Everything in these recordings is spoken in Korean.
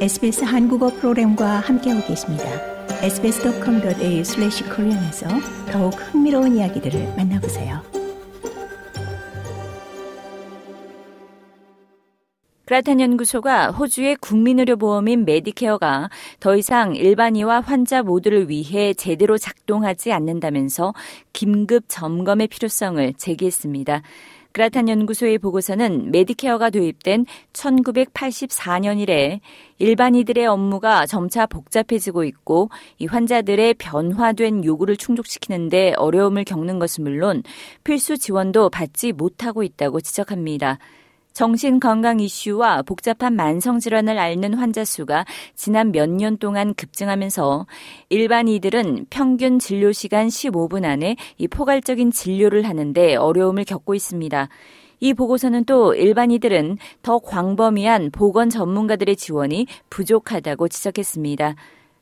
SBS 한국어 프로그램과 함께하고 계십니다. sbs.com.au/korean에서 더욱 흥미로운 이야기들을 만나보세요. 그라탄 연구소가 호주의 국민의료보험인 메디케어가 더 이상 일반의와 환자 모두를 위해 제대로 작동하지 않는다면서 긴급 점검의 필요성을 제기했습니다. 그라탄 연구소의 보고서는 메디케어가 도입된 1984년 이래 일반이들의 업무가 점차 복잡해지고 있고 이 환자들의 변화된 요구를 충족시키는데 어려움을 겪는 것은 물론 필수 지원도 받지 못하고 있다고 지적합니다. 정신건강 이슈와 복잡한 만성질환을 앓는 환자 수가 지난 몇 년 동안 급증하면서 일반 이들은 평균 진료 시간 15분 안에 이 포괄적인 진료를 하는데 어려움을 겪고 있습니다. 이 보고서는 또 일반의들은 더 광범위한 보건 전문가들의 지원이 부족하다고 지적했습니다.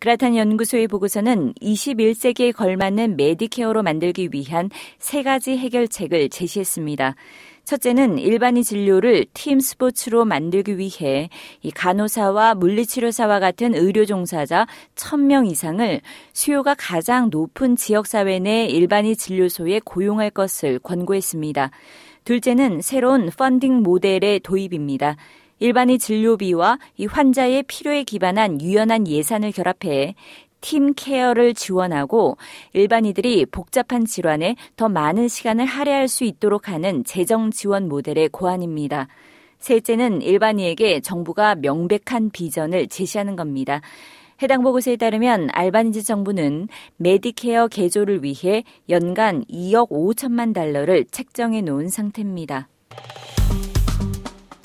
그라탄 연구소의 보고서는 21세기에 걸맞는 메디케어로 만들기 위한 세 가지 해결책을 제시했습니다. 첫째는 일반의 진료를 팀 스포츠로 만들기 위해 이 간호사와 물리치료사와 같은 의료 종사자 1000명 이상을 수요가 가장 높은 지역사회 내 일반의 진료소에 고용할 것을 권고했습니다. 둘째는 새로운 펀딩 모델의 도입입니다. 일반의 진료비와 이 환자의 필요에 기반한 유연한 예산을 결합해 팀 케어를 지원하고 일반의들이 복잡한 질환에 더 많은 시간을 할애할 수 있도록 하는 재정 지원 모델의 고안입니다. 셋째는 일반의에게 정부가 명백한 비전을 제시하는 겁니다. 해당 보고서에 따르면 알바니지 정부는 메디케어 개조를 위해 연간 2억 5천만 달러를 책정해 놓은 상태입니다.